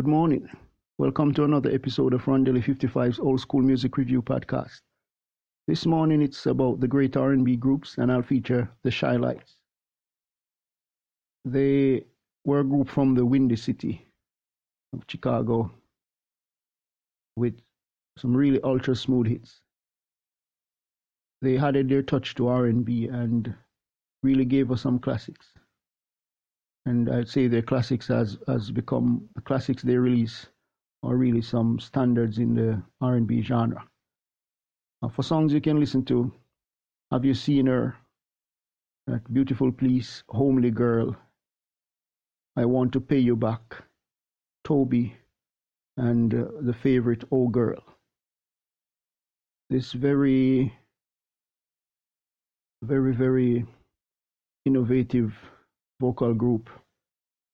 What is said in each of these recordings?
Good morning. Welcome to another episode of Rondelle 55's Old School Music Review podcast. This morning it's about the great R&B groups and I'll feature the Chi-Lites. They were a group from the Windy City of Chicago with some really ultra smooth hits. They added their touch to R&B and really gave us some classics. And I'd say their classics has, has become the classics they release are really some standards in the R&B genre. Uh, for songs you can listen to, Have You Seen Her? That Beautiful Please, Homely Girl, I Want to Pay You Back, Toby, and uh, the favorite Oh Girl. This very, very, very innovative vocal group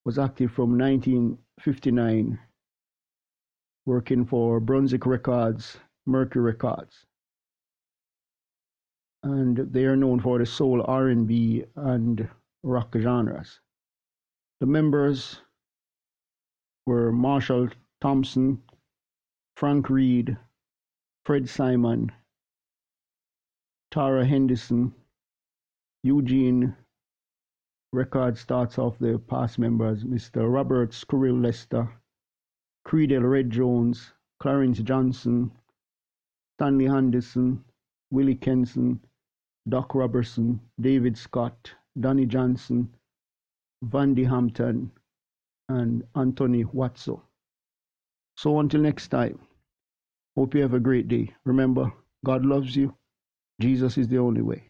was active from 1959, working for Brunswick Records, Mercury Records. And they are known for the soul R&B and rock genres. The members were Marshall Thompson, Frank Reed, Fred Simon, Tara Henderson, Eugene Record starts off the past members Mr. Robert Squirrel Lester, Creadel Red Jones, Clarence Johnson, Stanley Henderson, Willie Kenson, Doc Robertson, David Scott, Donnie Johnson, Vandy Hampton, and Anthony Watso. So until next time, hope you have a great day. Remember, God loves you. Jesus is the only way.